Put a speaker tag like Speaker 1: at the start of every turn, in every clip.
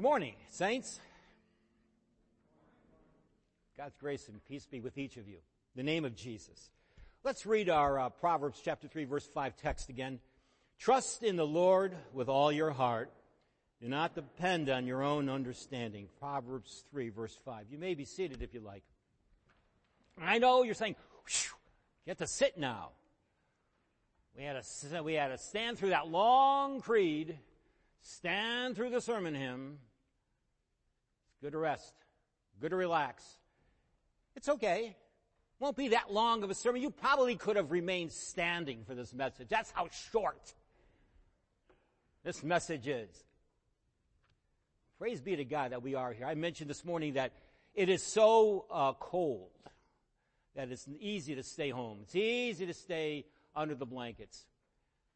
Speaker 1: Good morning, saints. God's grace and peace be with each of you. In the name of Jesus. Let's read our uh, Proverbs chapter 3 verse 5 text again. Trust in the Lord with all your heart. Do not depend on your own understanding. Proverbs 3 verse 5. You may be seated if you like. I know you're saying, you have to sit now. We had we had to stand through that long creed stand through the sermon hymn. Good to rest. Good to relax. It's okay. Won't be that long of a sermon. You probably could have remained standing for this message. That's how short this message is. Praise be to God that we are here. I mentioned this morning that it is so uh, cold that it's easy to stay home. It's easy to stay under the blankets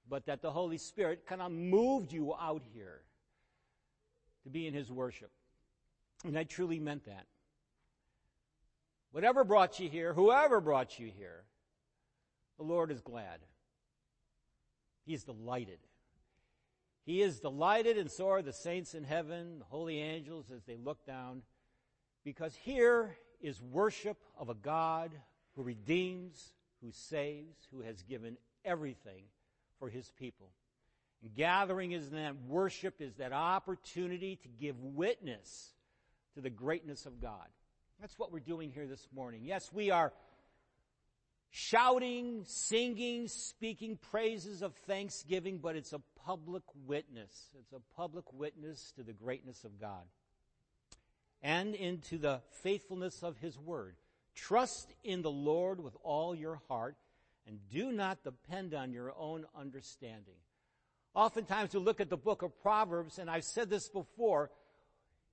Speaker 1: but that the Holy Spirit kind of moved you out here to be in His worship. And I truly meant that. Whatever brought you here, whoever brought you here, the Lord is glad. He is delighted. He is delighted, and so are the saints in heaven, the holy angels as they look down, because here is worship of a God who redeems, who saves, who has given everything for his people. And gathering is that worship is that opportunity to give witness to the greatness of God. That's what we're doing here this morning. Yes, we are shouting, singing, speaking praises of thanksgiving, but it's a public witness. It's a public witness to the greatness of God and into the faithfulness of His Word. Trust in the Lord with all your heart and do not depend on your own understanding. Oftentimes we look at the book of Proverbs, and I've said this before,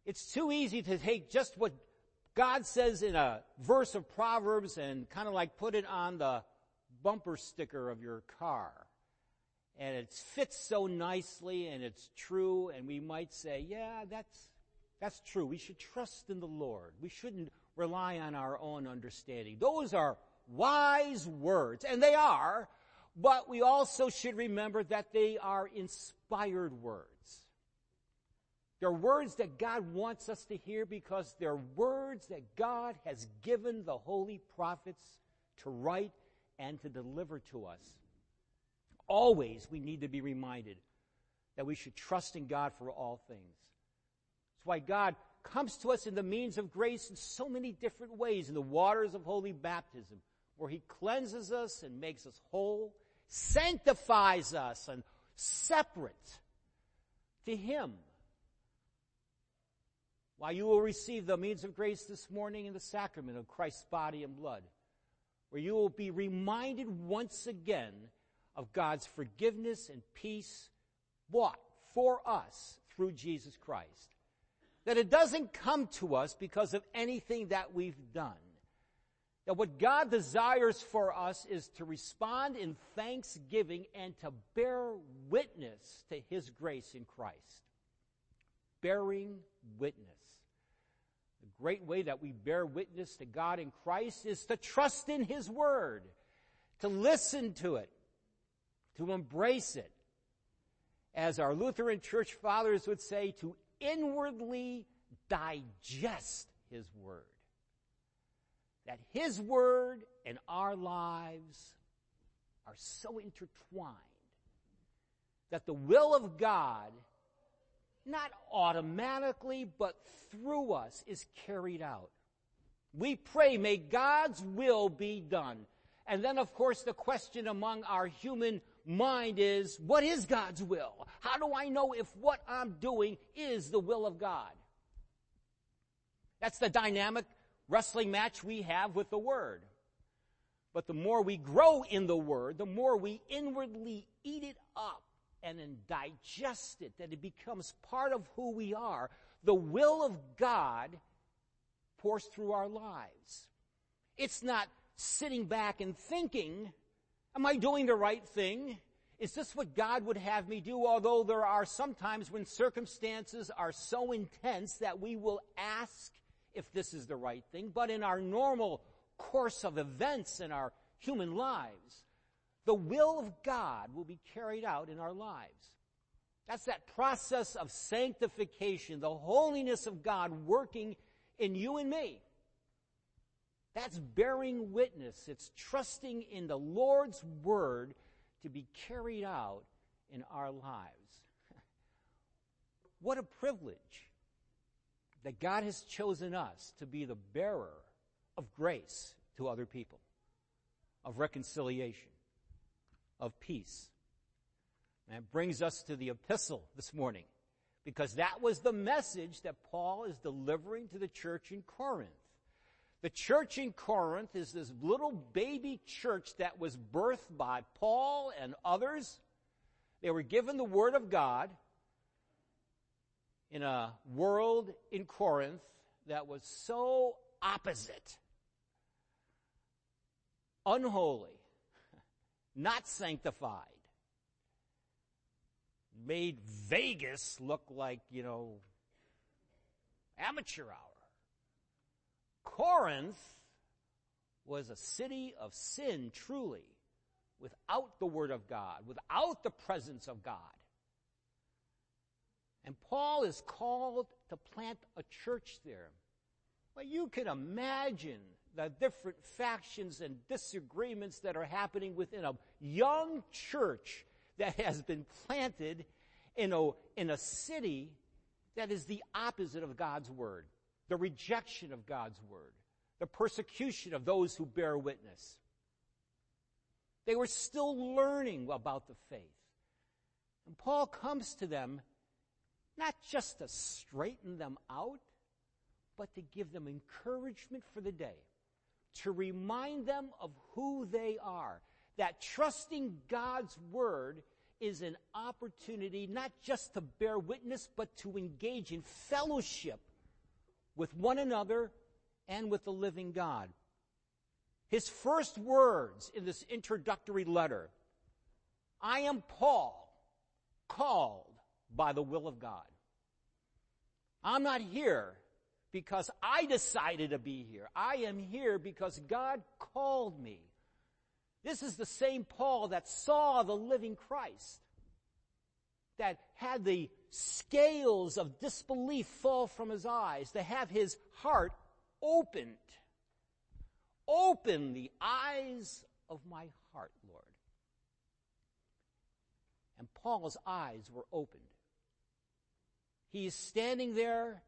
Speaker 1: it's too easy to take just what God says in a verse of Proverbs and kind of like put it on the bumper sticker of your car. And it fits so nicely and it's true, and we might say, yeah, that's, that's true. We should trust in the Lord. We shouldn't rely on our own understanding. Those are wise words, and they are, but we also should remember that they are inspired words. They're words that God wants us to hear because they're words that God has given the holy prophets to write and to deliver to us. Always we need to be reminded that we should trust in God for all things. That's why God comes to us in the means of grace in so many different ways, in the waters of holy baptism, where he cleanses us and makes us whole, sanctifies us and separate to him. Why you will receive the means of grace this morning in the sacrament of Christ's body and blood, where you will be reminded once again of God's forgiveness and peace bought for us through Jesus Christ. That it doesn't come to us because of anything that we've done that what God desires for us is to respond in thanksgiving and to bear witness to His grace in Christ. Bearing witness. The great way that we bear witness to God in Christ is to trust in His Word, to listen to it, to embrace it. As our Lutheran church fathers would say, to inwardly digest His Word that His Word and our lives are so intertwined that the will of God, not automatically, but through us, is carried out. We pray, may God's will be done. And then, of course, the question among our human mind is, what is God's will? How do I know if what I'm doing is the will of God? That's the dynamic wrestling match we have with the Word. But the more we grow in the Word, the more we inwardly eat it up and then digest it, that it becomes part of who we are. The will of God pours through our lives. It's not sitting back and thinking, am I doing the right thing? Is this what God would have me do? Although there are some times when circumstances are so intense that we will ask if this is the right thing, but in our normal course of events in our human lives, the will of God will be carried out in our lives. That's that process of sanctification, the holiness of God working in you and me. That's bearing witness. It's trusting in the Lord's word to be carried out in our lives. what a privilege that God has chosen us to be the bearer of grace to other people, of reconciliation, of peace. And it brings us to the epistle this morning, because that was the message that Paul is delivering to the church in Corinth. The church in Corinth is this little baby church that was birthed by Paul and others. They were given the Word of God in a world in Corinth that was so opposite, unholy, not sanctified, made Vegas look like, you know, amateur hour. Corinth was a city of sin, truly, without the Word of God, without the presence of God. And Paul is called to plant a church there. Well, you can imagine the different factions and disagreements that are happening within a young church that has been planted in a, in a city that is the opposite of God's word, the rejection of God's word, the persecution of those who bear witness. They were still learning about the faith. And Paul comes to them not just to straighten them out, but to give them encouragement for the day, to remind them of who they are, that trusting God's word is an opportunity not just to bear witness, but to engage in fellowship with one another and with the living God. His first words in this introductory letter, I am Paul, called by the will of God. I'm not here because I decided to be here. I am here because God called me. This is the same Paul that saw the living Christ, that had the scales of disbelief fall from his eyes, to have his heart opened. Open the eyes of my heart, Lord. And Paul's eyes were opened. He is standing there,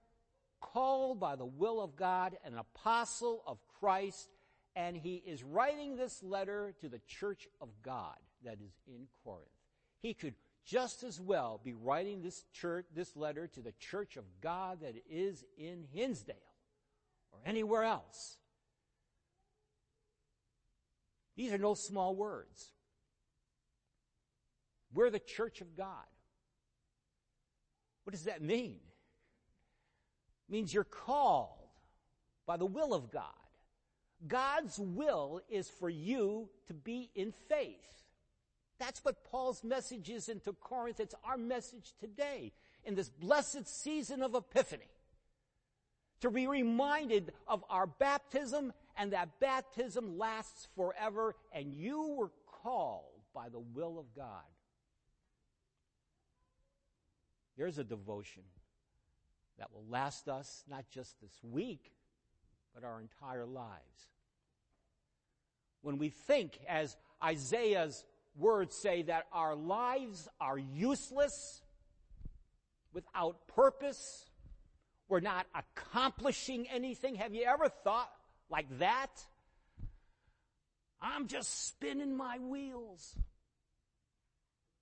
Speaker 1: called by the will of God, an apostle of Christ, and he is writing this letter to the church of God that is in Corinth. He could just as well be writing this church, this letter to the church of God that is in Hinsdale or anywhere else. These are no small words. We're the church of God. What does that mean? Means you're called by the will of God. God's will is for you to be in faith. That's what Paul's message is into Corinth. It's our message today in this blessed season of Epiphany. To be reminded of our baptism and that baptism lasts forever and you were called by the will of God. There's a devotion that will last us not just this week, but our entire lives. When we think, as Isaiah's words say, that our lives are useless, without purpose, we're not accomplishing anything. Have you ever thought like that? I'm just spinning my wheels.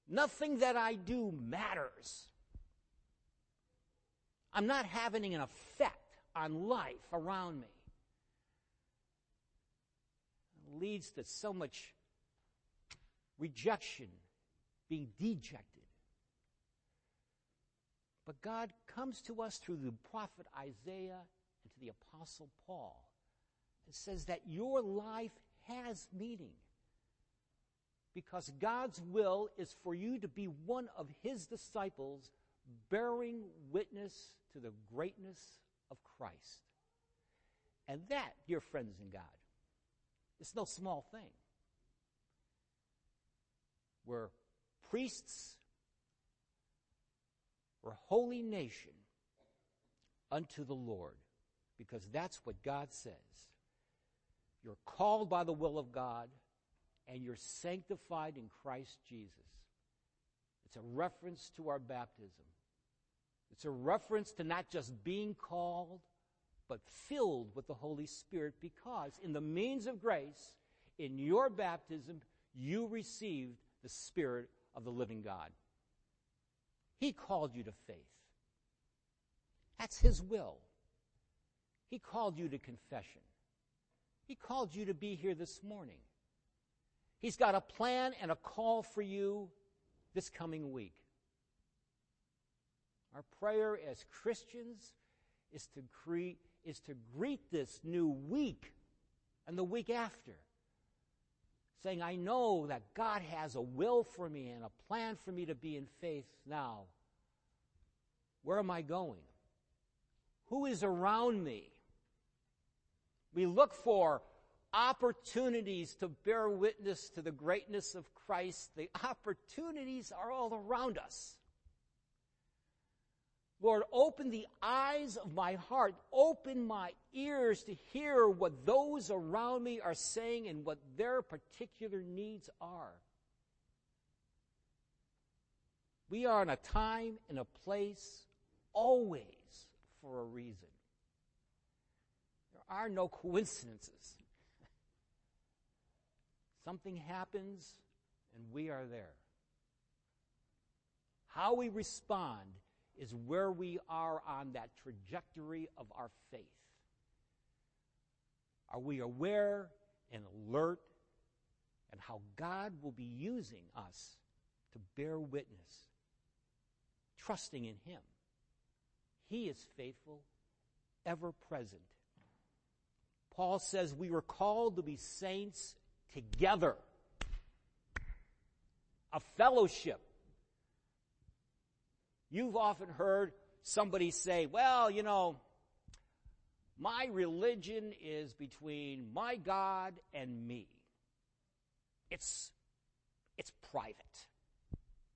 Speaker 1: Nothing that I do matters. I'm not having an effect on life around me. It leads to so much rejection, being dejected. But God comes to us through the prophet Isaiah and to the apostle Paul and says that your life has meaning. Because God's will is for you to be one of His disciples bearing witness to the greatness of Christ. And that, dear friends in God, is no small thing. We're priests or holy nation unto the Lord, because that's what God says. You're called by the will of God, and you're sanctified in Christ Jesus. It's a reference to our baptism. It's a reference to not just being called, but filled with the Holy Spirit, because in the means of grace, in your baptism, you received the Spirit of the living God. He called you to faith. That's His will. He called you to confession. He called you to be here this morning. He's got a plan and a call for you this coming week. Our prayer as Christians is to, cre- is to greet this new week and the week after saying, I know that God has a will for me and a plan for me to be in faith now. Where am I going? Who is around me? We look for opportunities to bear witness to the greatness of Christ. The opportunities are all around us. Lord, open the eyes of my heart, open my ears to hear what those around me are saying and what their particular needs are. We are in a time and a place always for a reason. There are no coincidences. Something happens and we are there. How we respond is where we are on that trajectory of our faith. Are we aware and alert and how God will be using us to bear witness, trusting in Him? He is faithful, ever present. Paul says we were called to be saints together, a fellowship You've often heard somebody say, well, you know, my religion is between my God and me. It's, it's private.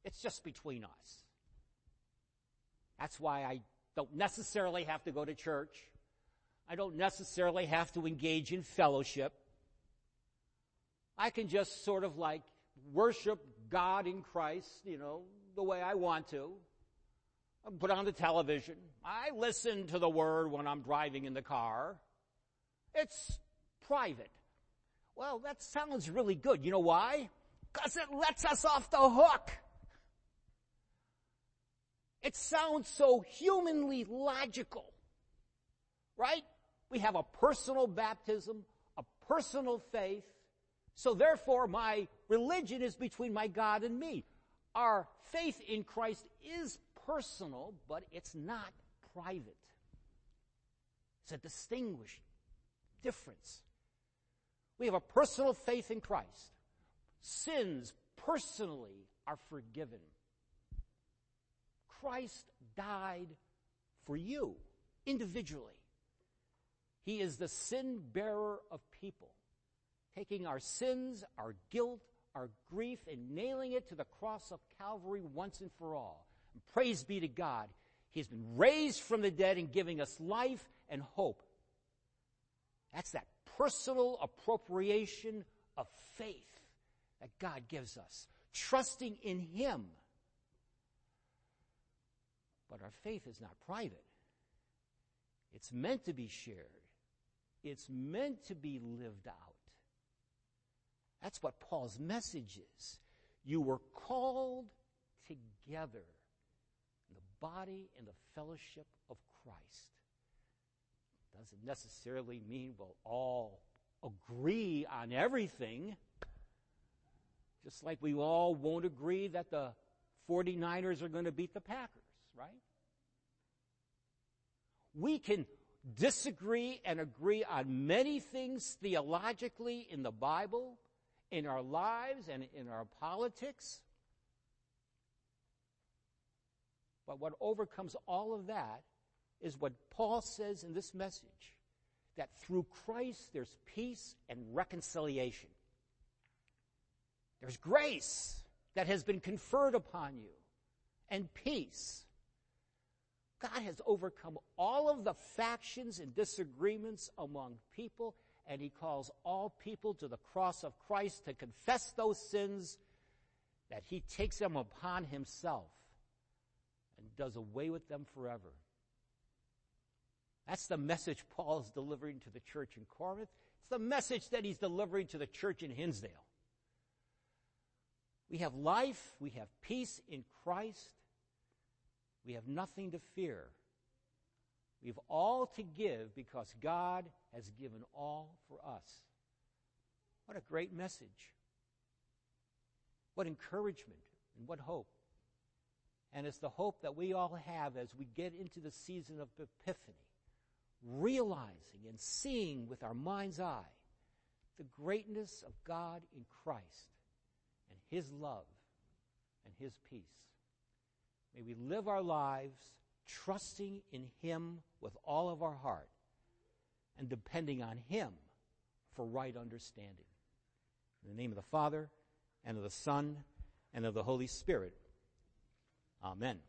Speaker 1: It's just between us. That's why I don't necessarily have to go to church. I don't necessarily have to engage in fellowship. I can just sort of like worship God in Christ, you know, the way I want to put on the television. I listen to the word when I'm driving in the car. It's private. Well, that sounds really good. You know why? Because it lets us off the hook. It sounds so humanly logical. Right? We have a personal baptism, a personal faith. So therefore my religion is between my God and me. Our faith in Christ is personal, but it's not private. It's a distinguished difference. We have a personal faith in Christ. Sins personally are forgiven. Christ died for you individually. He is the sin bearer of people, taking our sins, our guilt, our grief, and nailing it to the cross of Calvary once and for all. And praise be to God. He's been raised from the dead and giving us life and hope. That's that personal appropriation of faith that God gives us, trusting in Him. But our faith is not private. It's meant to be shared. It's meant to be lived out. That's what Paul's message is. You were called together body and the fellowship of Christ. Doesn't necessarily mean we'll all agree on everything. Just like we all won't agree that the 49ers are going to beat the Packers, right? We can disagree and agree on many things theologically in the Bible, in our lives, and in our politics. But what overcomes all of that is what Paul says in this message that through Christ there's peace and reconciliation. There's grace that has been conferred upon you and peace. God has overcome all of the factions and disagreements among people, and He calls all people to the cross of Christ to confess those sins, that He takes them upon Himself does away with them forever. That's the message Paul is delivering to the church in Corinth. It's the message that he's delivering to the church in Hinsdale. We have life, we have peace in Christ, we have nothing to fear. We have all to give because God has given all for us. What a great message. What encouragement and what hope. And it's the hope that we all have as we get into the season of Epiphany, realizing and seeing with our mind's eye the greatness of God in Christ and His love and His peace. May we live our lives trusting in Him with all of our heart and depending on Him for right understanding. In the name of the Father, and of the Son, and of the Holy Spirit. Amen.